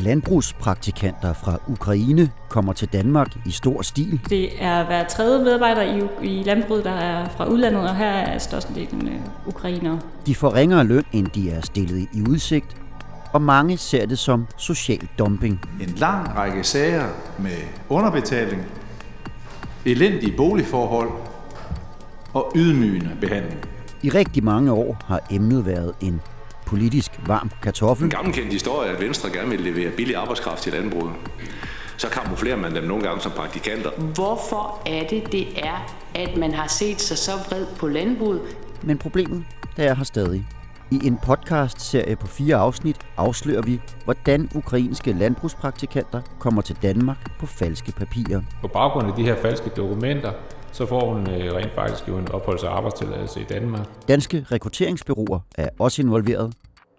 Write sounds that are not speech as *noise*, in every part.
Landbrugspraktikanter fra Ukraine kommer til Danmark i stor stil. Det er hver tredje medarbejder i, i landbruget, der er fra udlandet, og her er størstedelen øh, ukrainere. De får ringere løn, end de er stillet i udsigt, og mange ser det som social dumping. En lang række sager med underbetaling, elendige boligforhold og ydmygende behandling. I rigtig mange år har emnet været en politisk varm kartoffel. En gammelkendt historie er, at Venstre gerne vil levere billig arbejdskraft til landbruget. Så kamuflerer man dem nogle gange som praktikanter. Hvorfor er det, det er, at man har set sig så vred på landbruget? Men problemet, det er her stadig. I en podcast-serie på fire afsnit afslører vi, hvordan ukrainske landbrugspraktikanter kommer til Danmark på falske papirer. På baggrund af de her falske dokumenter, så får hun øh, rent faktisk jo en opholds- og arbejdstilladelse i Danmark. Danske rekrutteringsbyråer er også involveret,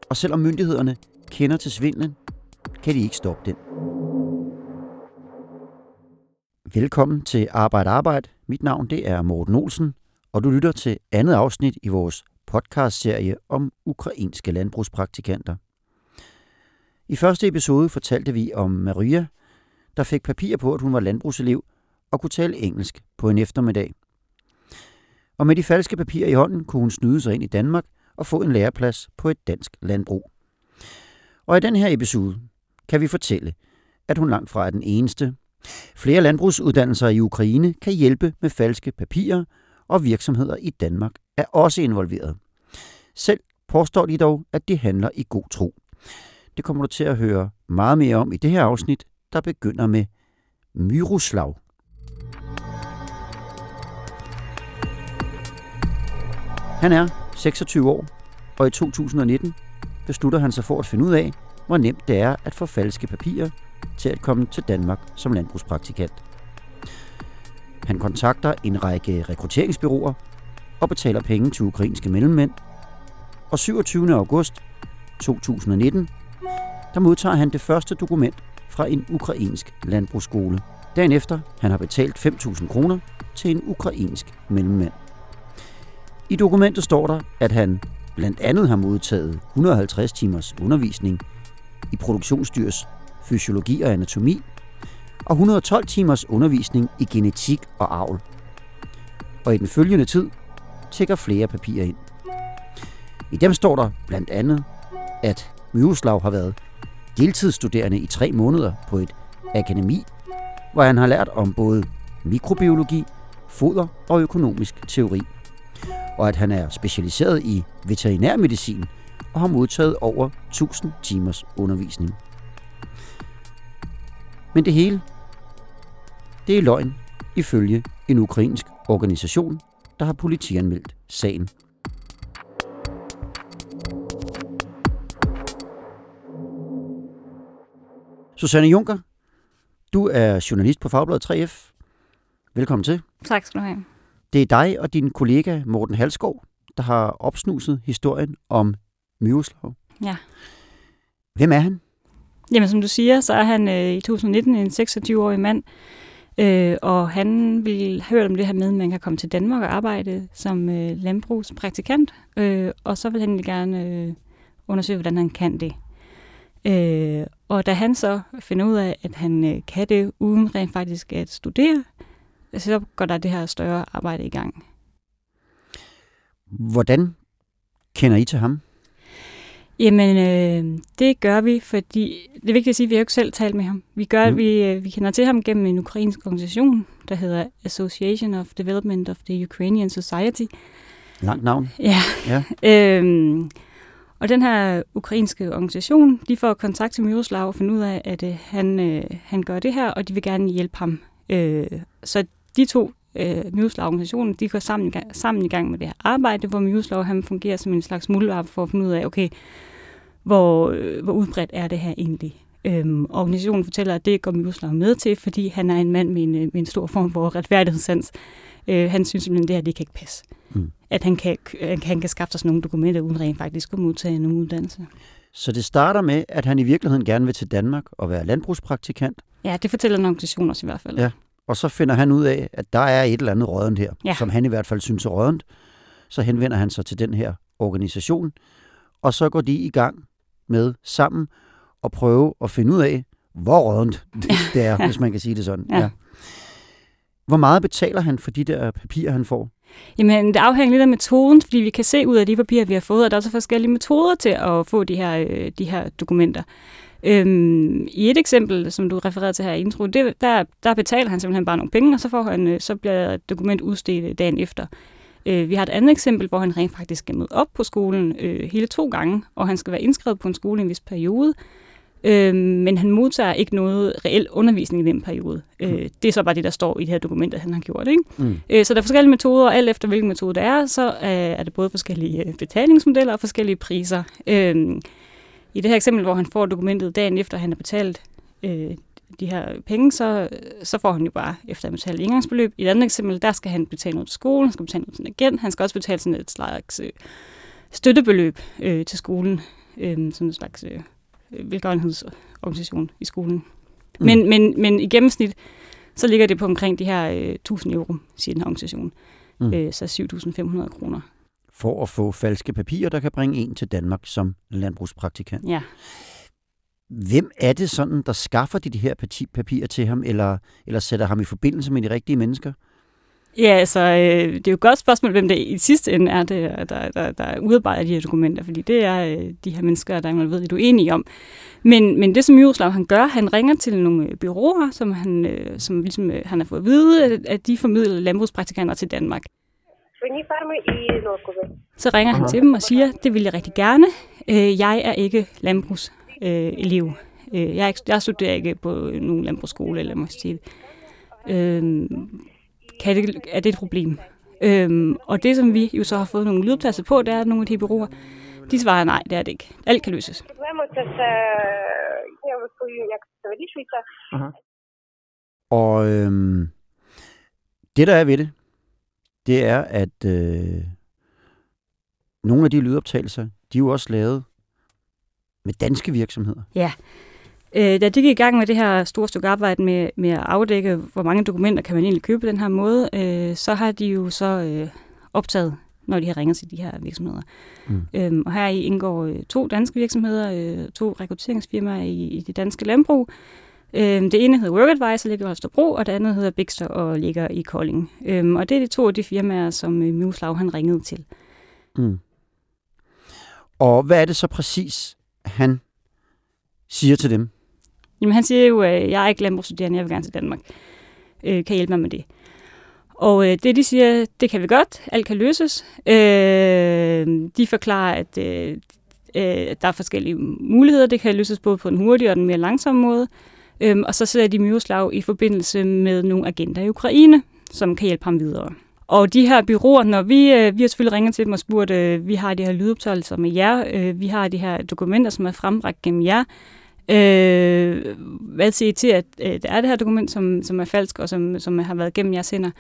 og selvom myndighederne kender til svindlen, kan de ikke stoppe den. Velkommen til Arbejde Arbejde. Mit navn det er Morten Olsen, og du lytter til andet afsnit i vores podcastserie om ukrainske landbrugspraktikanter. I første episode fortalte vi om Maria, der fik papir på, at hun var landbrugselev og kunne tale engelsk på en eftermiddag. Og med de falske papirer i hånden kunne hun snyde sig ind i Danmark og få en læreplads på et dansk landbrug. Og i den her episode kan vi fortælle, at hun langt fra er den eneste. Flere landbrugsuddannelser i Ukraine kan hjælpe med falske papirer, og virksomheder i Danmark er også involveret. Selv påstår de dog, at de handler i god tro. Det kommer du til at høre meget mere om i det her afsnit, der begynder med Myroslav. Han er 26 år, og i 2019 beslutter han sig for at finde ud af, hvor nemt det er at få falske papirer til at komme til Danmark som landbrugspraktikant. Han kontakter en række rekrutteringsbyråer og betaler penge til ukrainske mellemmænd. Og 27. august 2019, der modtager han det første dokument fra en ukrainsk landbrugsskole. Dagen efter, han har betalt 5.000 kroner til en ukrainsk mellemmand. I dokumentet står der, at han blandt andet har modtaget 150 timers undervisning i produktionsdyrs fysiologi og anatomi, og 112 timers undervisning i genetik og avl. Og i den følgende tid tækker flere papirer ind. I dem står der blandt andet, at Myroslav har været deltidsstuderende i tre måneder på et akademi, hvor han har lært om både mikrobiologi, foder og økonomisk teori. Og at han er specialiseret i veterinærmedicin og har modtaget over 1000 timers undervisning. Men det hele, det er løgn, ifølge en ukrainsk organisation, der har politianmeldt sagen. Susanne Junker, du er journalist på Fagbladet 3F. Velkommen til. Tak skal du have. Det er dig og din kollega Morten Halskov, der har opsnuset historien om Myroslav. Ja. Hvem er han? Jamen, som du siger, så er han øh, i 2019 en 26-årig mand, øh, og han vil hørt om det her med, at man kan komme til Danmark og arbejde som øh, landbrugspraktikant, øh, og så vil han gerne øh, undersøge, hvordan han kan det. Øh, og da han så finder ud af, at han øh, kan det uden rent faktisk at studere, så går der det her større arbejde i gang. Hvordan kender I til ham? Jamen, øh, det gør vi, fordi det er vigtigt at sige, at vi har jo ikke selv talt med ham. Vi, gør, Mm. vi, øh, vi kender til ham gennem en ukrainsk organisation, der hedder Association of Development of the Ukrainian Society. Langt navn. Ja. Ja. *laughs* øhm, og den her ukrainske organisation, de får kontakt til Myroslav og finder ud af, at øh, han, øh, han gør det her, og de vil gerne hjælpe ham. Øh, så de to, øh, Myroslav-organisationen, de går sammen, sammen i gang med det her arbejde, hvor Myroslav han fungerer som en slags muldvarp for at finde ud af, okay, hvor, øh, hvor udbredt er det her egentlig? Øhm, organisationen fortæller, at det går Miroslav med til, fordi han er en mand med en, øh, med en stor form for retfærdighedssans. Øh, han synes simpelthen, at det her det kan ikke passe. Mm. At han kan, han, han kan skaffe sig nogle dokumenter, uden rent faktisk at modtage nogen uddannelse. Så det starter med, at han i virkeligheden gerne vil til Danmark og være landbrugspraktikant, Ja, det fortæller en organisation også i hvert fald. Ja. Og så finder han ud af, at der er et eller andet rådent her, Ja. som han i hvert fald synes er rådent. Så henvender han sig til den her organisation, og så går de i gang med sammen at prøve at finde ud af, hvor rådent *laughs* det, det er, hvis man kan sige det sådan. Ja. Hvor meget betaler han for de der papirer, han får? Jamen, det afhænger lidt af metoden, fordi vi kan se ud af de papirer, vi har fået, at der er så forskellige metoder til at få de her, øh, de her dokumenter. Øhm, I et eksempel, som du refererede til her i intro, det, der, der betaler han simpelthen bare nogle penge, og så, får han, øh, så bliver et dokument udstedt øh, dagen efter. Øh, vi har et andet eksempel, hvor han rent faktisk skal møde op på skolen øh, hele to gange, og han skal være indskrevet på en skole i en vis periode. Øh, men han modtager ikke noget reel undervisning i den periode. Øh, det er så bare det, der står i det her dokument, at han har gjort. Ikke? Mm. Øh, så der er forskellige metoder, og alt efter hvilken metode det er, så øh, er det både forskellige øh, betalingsmodeller og forskellige priser. Øh, I det her eksempel, hvor han får dokumentet dagen efter, han har betalt øh, de her penge, så, så får han jo bare efter at betale indgangsbeløb. I et andet eksempel, der skal han betale noget til skolen, han skal betale noget til en agent, han skal også betale sådan et slags øh, støttebeløb øh, til skolen, øh, sådan en slags øh, velgørenhedsorganisation i skolen. Mm. Men, men, men i gennemsnit, så ligger det på omkring de her øh, 1000 euro, siger den her organisation. Mm. Mm. Øh, så 7.500 kroner. For at få falske papirer, der kan bringe en til Danmark som landbrugspraktikant. Ja. Hvem er det sådan, der skaffer de, de her papirer til ham, eller, eller sætter ham i forbindelse med de rigtige mennesker? Ja, altså, øh, det er jo et godt spørgsmål, hvem det i sidste ende er, det, der, der, der udarbejder de her dokumenter, fordi det er øh, de her mennesker, der man ved, lidt uenige om. Men, men det, som Miroslav han gør, han ringer til nogle øh, byråer, som han, øh, som ligesom, øh, han har fået at vide, at, at de formidler landbrugspraktikanter til Danmark svinifarme i Norkove. Så ringer han til dem og siger, det vil jeg rigtig gerne. Øh, jeg er ikke landbrugselev. Øh, øh, jeg, ikke, jeg studerer ikke på nogen landbrugsskole eller universitet. Øhm, kan det, er det et problem? Øhm, og det, som vi jo så har fået nogle lydoptagelser på, det er, at nogle af de bureauer, de svarer nej, det er det ikke. Alt kan løses. Uh-huh. Og øhm, det, der er ved det, det er, at øh, nogle af de lydoptagelser, de er jo også lavet med danske virksomheder. Øh, da de gik i gang med det her store stykke arbejde med, med at afdække, hvor mange dokumenter kan man egentlig købe på den her måde, øh, så har de jo så øh, optaget, når de har ringet til de her virksomheder. Mm. Øhm, og her i indgår øh, to danske virksomheder, øh, to rekrutteringsfirmaer i, i det danske landbrug. Øh, det ene hedder WorkAdvice og ligger i Holstebro, og det andet hedder Bixter og ligger i Kolding. Øhm, og det er de to af de firmaer, som øh, Miroslav han ringede til. Mm. Og hvad er det så præcis, han siger til dem? Jamen, han siger jo, at jeg er ikke landbrugsstuderende, jeg vil gerne til Danmark. Øh, kan I hjælpe mig med det? Og øh, det, de siger, det kan vi godt, alt kan løses. Øh, de forklarer, at øh, øh, der er forskellige muligheder. Det kan løses både på den hurtige og den mere langsomme måde. Øhm, og så sætter de Miroslav i forbindelse med nogle agenter i Ukraine, som kan hjælpe ham videre. Og de her byråer, når vi, øh, vi har selvfølgelig ringet til dem og spurgt, øh, vi har de her lydoptagelser med jer, øh, vi har de her dokumenter, som er frembragt gennem jer. Øh, hvad siger I til, at øh, der er det her dokument, som, som er falsk, og som, som har været gennem jeres hænder?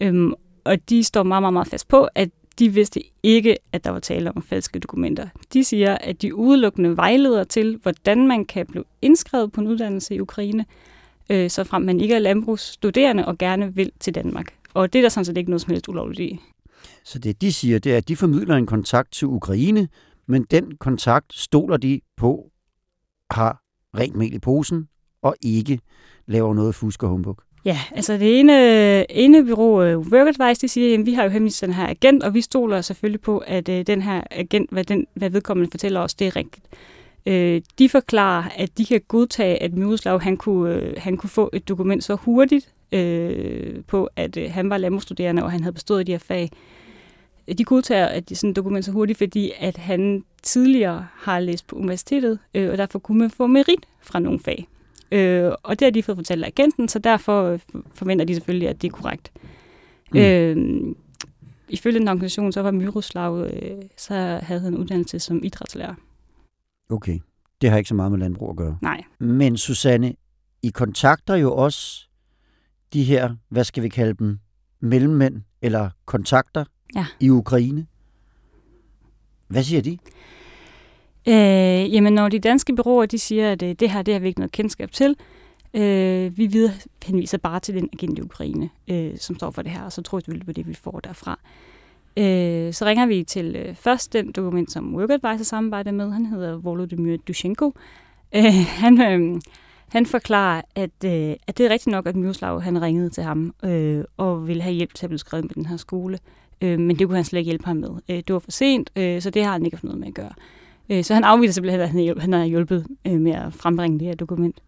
Øhm, og de står meget, meget, meget fast på, at de vidste ikke, at der var tale om falske dokumenter. De siger, at de udelukkende vejleder til, hvordan man kan blive indskrevet på en uddannelse i Ukraine, øh, så frem man ikke er landbrugsstuderende og gerne vil til Danmark. Og det er der sådan set ikke noget som helst ulovligt i. Så det, de siger, det er, at de formidler en kontakt til Ukraine, men den kontakt stoler de på, har rent mel i posen, og ikke laver noget fusk og humbug. Ja, altså det ene, ene bureau, uh, WorkAdvice, de siger, at vi har jo henvist den her agent, og vi stoler selvfølgelig på, at uh, den her agent, hvad, den, hvad vedkommende fortæller os, det er rigtigt. Uh, de forklarer, at de kan godtage, at Miroslav han kunne, uh, han kunne få et dokument så hurtigt uh, på, at uh, han var landbrugsstuderende, og han havde bestået de her fag. De godtager at de sådan et dokument så hurtigt, fordi at han tidligere har læst på universitetet, øh, og derfor kunne man få merit fra nogle fag. Øh, og det har de fået fortalt af agenten, så derfor øh, forventer de selvfølgelig, at det er korrekt. Mm. Øh, ifølge den organisation, så var Miroslav, øh, så havde han uddannelse som idrætslærer. Okay. Det har ikke så meget med landbrug at gøre. Nej. Men Susanne, I kontakter jo også de her, hvad skal vi kalde dem, mellemmænd eller kontakter Ja. i Ukraine. Hvad siger de? Øh, jamen, når de danske byråer de siger, at øh, det her det har vi ikke noget kendskab til, øh, vi videre henviser bare til den agent i Ukraine, øh, som står for det her, og så tror jeg på det, vi får derfra. Øh, så ringer vi til øh, først den dokument, som WorkAdvisor samarbejder med. Han hedder Volodymyr Dushenko. Øh, han, øh, han forklarer, at, øh, at det er rigtigt nok, at Miroslav han ringede til ham øh, og ville have hjælp til at blive skrevet med den her skole. Øh, men det kunne han slet ikke hjælpe ham med. Øh, det var for sent, øh, så det har han ikke haft noget med at gøre. Øh, så han afviser simpelthen, at han, han har hjulpet øh, med at frembringe det her dokument.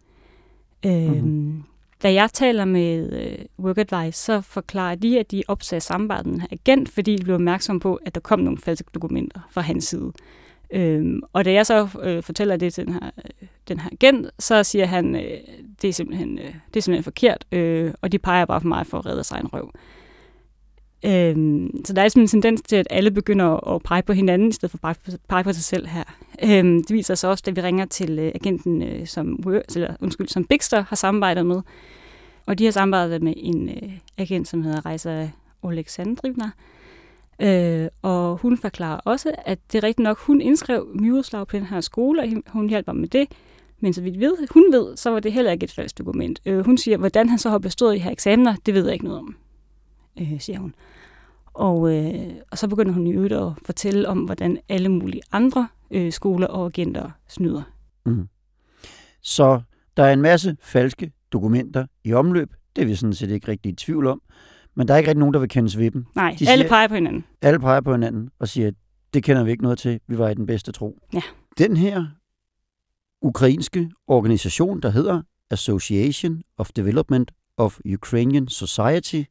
Øh, mm-hmm. Da jeg taler med øh, WorkAdvice, så forklarer de, at de opsagde samarbejdet med den her agent, fordi de blev opmærksom på, at der kom nogle falske dokumenter fra hans side. Øhm, og da jeg så øh, fortæller det til den her, øh, den her agent, så siger han, øh, det, er simpelthen, øh, det er simpelthen forkert, øh, og de peger bare for mig for at redde sig en røv. Øhm, så der er sådan en tendens til, at alle begynder at pege på hinanden, i stedet for at pege på sig selv her. Øhm, det viser sig også, da vi ringer til øh, agenten, øh, som, eller, undskyld, som Bigster har samarbejdet med. Og de har samarbejdet med en øh, agent, som hedder Rejsa Oleksandrivna. Øh, og hun forklarer også, at det er rigtigt nok, hun indskrev Miroslav på den her skole, og hun hjælper med det. Men så vidt ved, hun ved, så var det heller ikke et falsk dokument. Øh, hun siger, hvordan han så har bestået i her eksamener, det ved jeg ikke noget om, øh, siger hun. Og, øh, og så begynder hun i øvrigt at fortælle om, hvordan alle mulige andre øh, skoler og agenter snyder. Mm. Så der er en masse falske dokumenter i omløb. Det er vi sådan set ikke rigtig i tvivl om. Men der er ikke rigtig nogen, der vil kendes ved dem. Nej, De alle siger, peger på hinanden. Alle peger på hinanden og siger, at det kender vi ikke noget til. Vi var i den bedste tro. Ja. Den her ukrainske organisation, der hedder Association of Development of Ukrainian Society,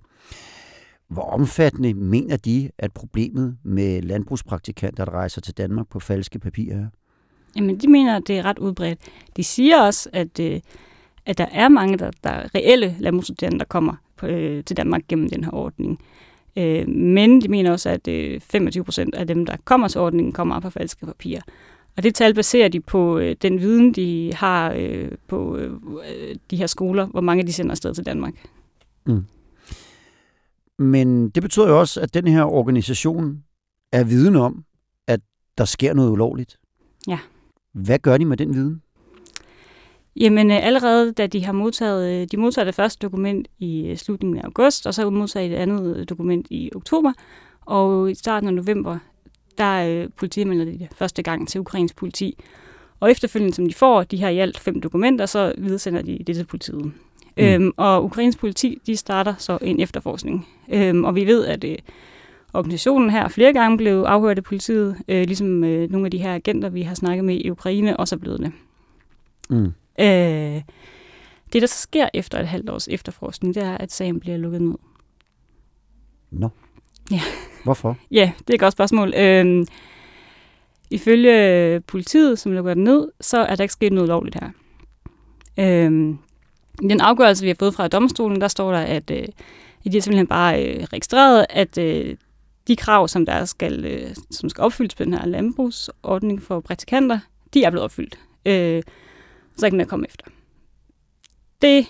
hvor omfattende mener de, at problemet med landbrugspraktikanter, der rejser til Danmark på falske papirer er? Jamen, de mener, at det er ret udbredt. De siger også, at, øh, at der er mange, der, der er reelle landbrugsstuderende, der kommer på, øh, til Danmark gennem den her ordning. Øh, men de mener også, at øh, 25 procent af dem, der kommer til ordningen, kommer på falske papirer. Og det tal baserer de på øh, den viden, de har øh, på øh, de her skoler, hvor mange de sender afsted til Danmark. Mm. Men det betyder jo også, at den her organisation er viden om, at der sker noget ulovligt. Ja. Hvad gør de med den viden? Jamen allerede da de har modtaget, de modtager det første dokument i slutningen af august, og så modtager de det andet dokument i oktober, og i starten af november, der øh, politianmelder de det første gang til ukrainsk politi. Og efterfølgende, som de får de her i alt fem dokumenter, så videresender de det til politiet. Mm. Øhm, og ukrainsk politi, de starter så en efterforskning. Øhm, og vi ved, at øh, organisationen her flere gange blev afhørt af politiet, øh, ligesom øh, nogle af de her agenter, vi har snakket med i Ukraine, også er blevet det. Mm. Øh, det, der så sker efter et halvt års efterforskning, det er, at sagen bliver lukket ned. Nå. Ja. Hvorfor? *laughs* ja, det er et godt spørgsmål. Øh, ifølge politiet, som lukker den ned, så er der ikke sket noget lovligt her. Øh, i den afgørelse, vi har fået fra domstolen, der står der, at øh, de har simpelthen bare øh, registreret, at øh, de krav, som der skal, øh, som skal opfyldes på den her landbrugsordning for praktikanter, de er blevet opfyldt. Øh, så ikke mere komme efter. Det,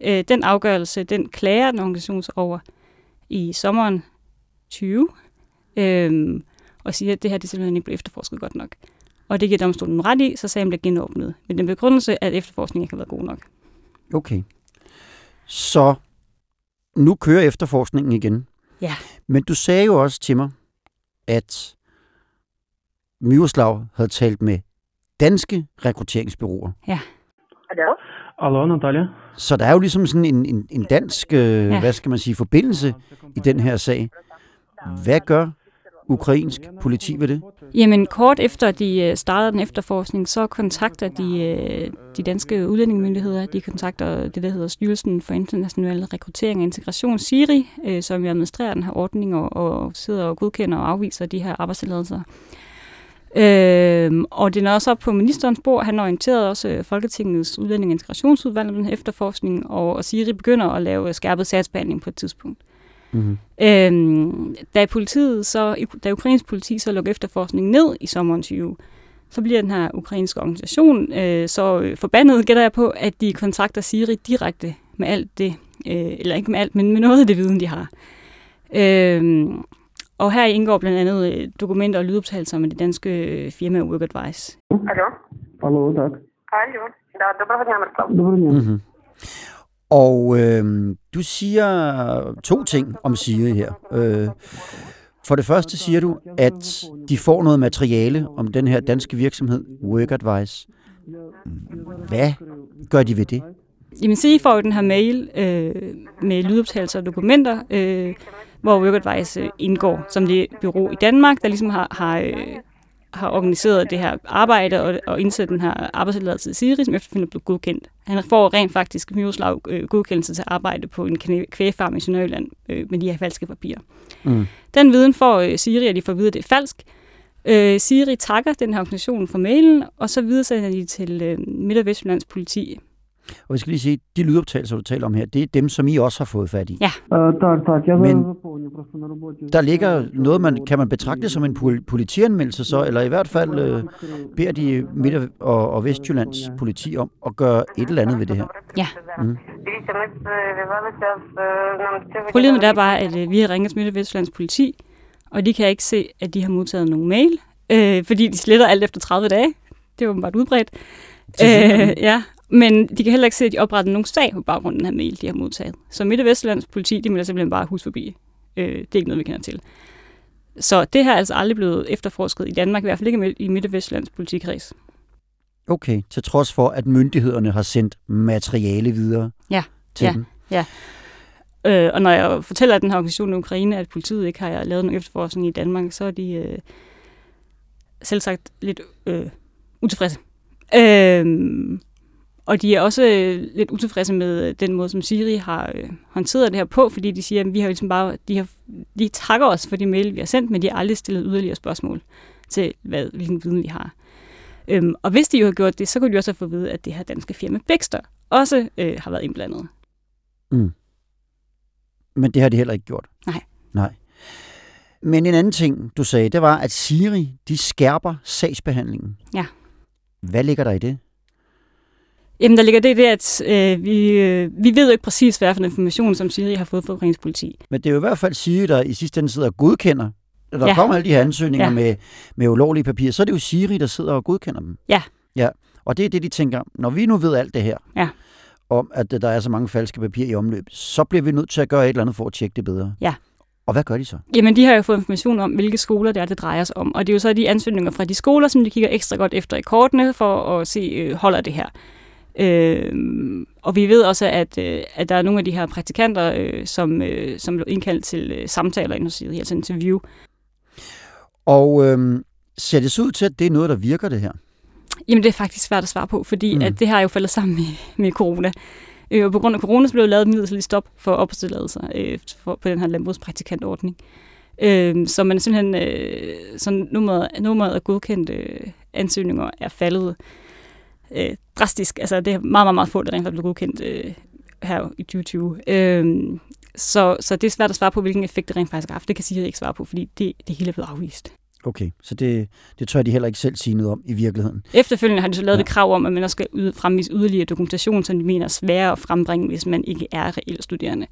øh, den afgørelse, den klager den organisation over i sommeren 20, øh, og siger, at det her det simpelthen ikke blev efterforsket godt nok. Og det giver domstolen ret i, så sagen bliver genåbnet. Men den begrundelse, at efterforskningen ikke har været god nok. Okay. Så nu kører efterforskningen igen. Ja. Men du sagde jo også til mig, at Miroslav havde talt med danske rekrutteringsbyråer. Ja. Hallo? Hallo, Natalia. Så der er jo ligesom sådan en, en, en dansk, øh, ja. hvad skal man sige, forbindelse i den her sag. Hvad gør ukrainsk politi ved det? Jamen kort efter de øh, startede den efterforskning, så kontakter de øh, de danske udlændingemyndigheder, de kontakter det, der hedder Styrelsen for International Rekruttering og Integration, SIRI, øh, som jo administrerer den her ordning og, og sidder og godkender og afviser de her arbejdstilladelser. Øhm, og det er også op på ministerens bord. Han orienterede også Folketingets udlænding- og integrationsudvalg om den her efterforskning, og, og Siri begynder at lave skærpet sagsbehandling på et tidspunkt. Mm-hmm. Øhm, da politiet så, da ukrainsk politi så lukker efterforskningen ned i sommeren 20, så bliver den her ukrainske organisation øh, så øh, forbandet, gætter jeg på, at de kontakter Siri direkte med alt det, øh, eller ikke med alt, men med noget af det viden, de har. Øh, og her indgår blandt andet øh, dokumenter og lydoptagelser med det danske øh, firma Work Advice. Алло. Алло, так. Алло. Да, доброго дня, Мирослав. Доброго дня. Mm-hmm. Og øh, du siger to ting om Siri her. Øh, for det første siger du, at de får noget materiale om den her danske virksomhed, Work Advice. Hvad gør de ved det? Jamen, Siri får jo den her mail øh, med lydoptagelser og dokumenter, øh, hvor Work Advice øh, indgår som det bureau i Danmark, der ligesom har, har, øh, har organiseret det her arbejde og, og indsat den her arbejdstilladelse til Siri, som efterfølgende blev godkendt. Han får rent faktisk Miroslav øh, godkendelse til at arbejde på en kvægfarm i Sønderjylland øh, med de her falske papirer. Mm. Den viden får øh, Siri, og de får at vide, at det er falsk. Øh, Siri takker den her organisation for mailen, og så videresender de til øh, Midt- og Vestjyllands politi. Og vi skal lige sige, de lydoptagelser, du taler om her, det er dem, som I også har fået fat i. Ja. Men der ligger noget, man kan man betragte som en politianmeldelse så, eller i hvert fald øh, beder de Midt- og, og Vestjyllands politi om at gøre et eller andet ved det her. Ja. Mm. Problemet er bare, at øh, vi har ringet til Midt- og Vestjyllands politi, og de kan ikke se, at de har modtaget nogen mail, øh, fordi de sletter alt efter 30 dage. Det er åbenbart udbredt. Øh, ja, men de kan heller ikke se, at de opretter nogen sag på baggrund af den her mail, de har modtaget. Så Midt- og Vestjyllands politi, de melder simpelthen bare hus forbi. Øh, det er ikke noget, vi kender til. Så det her er altså aldrig blevet efterforsket i Danmark, i hvert fald ikke i Midt- og Vestjyllands politikreds. Okay, til trods for, at myndighederne har sendt materiale videre Ja, til ja. dem. Øh, og når jeg fortæller den her organisation i Ukraine, at politiet ikke har lavet nogen efterforskning i Danmark, så er de øh, selv sagt lidt øh, utilfredse. Øh, og de er også øh, lidt utilfredse med øh, den måde, som Siri har øh, håndteret det her på, fordi de siger, at vi har jo ligesom bare, de, har, de takker os for de mail, vi har sendt, men de har aldrig stillet yderligere spørgsmål til, hvad, hvilken viden vi har. Øhm, og hvis de jo har gjort det, så kunne de også have fået at vide, at det her danske firma Bixter også øh, har været indblandet. Men det har de heller ikke gjort. Nej. Nej. Men en anden ting, du sagde, det var, at Siri, de skærper sagsbehandlingen. Ja. Hvad ligger der i det? Jamen, der ligger det i det, at øh, vi, øh, vi ved jo ikke præcis, hvad for en information, som Siri har fået fra Ukraines politi. Men det er jo i hvert fald Siri, der i sidste ende sidder og godkender. Når der Ja. kommer alle de her ansøgninger Ja. med, med ulovlige papirer, så er det jo Siri, der sidder og godkender dem. Ja. Ja, og det er det, de tænker, når vi nu ved alt det her, Ja. om at der er så mange falske papirer i omløb, så bliver vi nødt til at gøre et eller andet for at tjekke det bedre. Ja. Og hvad gør de så? Jamen, de har jo fået information om, hvilke skoler det er, det drejer sig om. Og det er jo så de ansøgninger fra de skoler, som de kigger ekstra godt efter i kortene, for at se, øh, holder det her. Øh, og vi ved også, at, øh, at der er nogle af de her praktikanter, øh, som, øh, som blev indkaldt til øh, samtaler altså interview. Og øhm, ser det så ud til, at det er noget, der virker det her? Jamen, det er faktisk svært at svare på, fordi Mm. at det har jo faldet sammen med, med corona. Øh, og på grund af corona, så blev lavet et midlertidigt stop for opholdstilladelser øh, for, på den her landbrugspraktikantordning. Øh, så man er simpelthen, øh, så nummeret, nummeret af godkendte øh, ansøgninger er faldet øh, drastisk. Altså, det er meget, meget, meget få, der rent faktisk blev godkendt øh, her i 2020. Øh, så, så det er svært at svare på, hvilken effekt det rent faktisk har haft. Det kan sige, ikke svare på, fordi det, det hele er blevet afvist. Okay, så det, det tør de heller ikke selv sige noget om i virkeligheden. Efterfølgende har de så lavet Ja. det krav om, at man også skal ud, fremvise yderligere dokumentation, som de mener er sværere at frembringe, hvis man ikke er reelt studerende.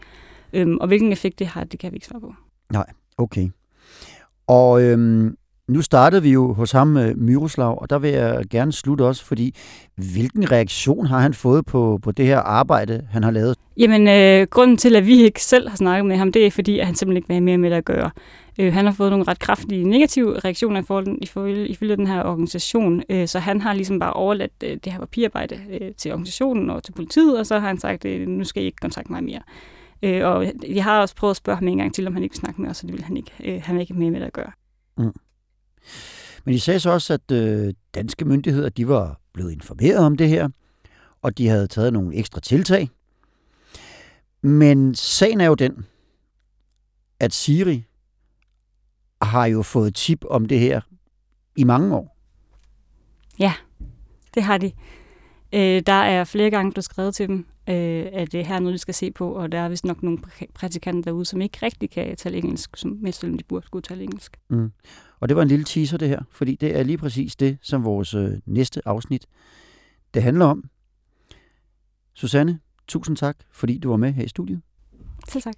Øhm, og hvilken effekt det har, det kan vi ikke svare på. Okay. Og øhm, nu startede vi jo hos ham, øh, Myroslav, og der vil jeg gerne slutte også, fordi hvilken reaktion har han fået på, på det her arbejde, han har lavet? Jamen, øh, grunden til, at vi ikke selv har snakket med ham, det er fordi, at han simpelthen ikke vil have mere med at gøre. Øh, han har fået nogle ret kraftige negative reaktioner i forhold, i forhold, ifølge den her organisation, øh, så han har ligesom bare overladt øh, det her papirarbejde øh, til organisationen og til politiet, og så har han sagt, øh, nu skal I ikke kontakte mig mere. Øh, og jeg har også prøvet at spørge ham en gang til, om han ikke vil snakke med os, og det vil han ikke. Øh, han vil ikke have mere med at gøre. Men de sagde så også, at øh, danske myndigheder, de var blevet informeret om det her, og de havde taget nogle ekstra tiltag. Men sagen er jo den, at Siri har jo fået tip om det her i mange år. Ja, Det har de. Øh, der er flere gange blevet skrevet til dem øh, at det her er noget, de skal se på, og der er vist nok nogle pra- praktikanter derude, som ikke rigtig kan tale engelsk, som mest selvom de burde skulle tale engelsk. Mm. Og det var en lille teaser det her, fordi det er lige præcis det, som vores øh, næste afsnit det handler om. Susanne, tusind tak, fordi du var med her i studiet. Selv tak.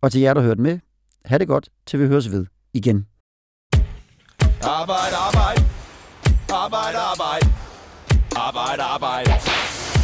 Og til jer, der hørte med, ha' det godt, til vi høres ved igen. Arbejde, arbejde. Arbejde, arbejde. Arbejde, arbejde.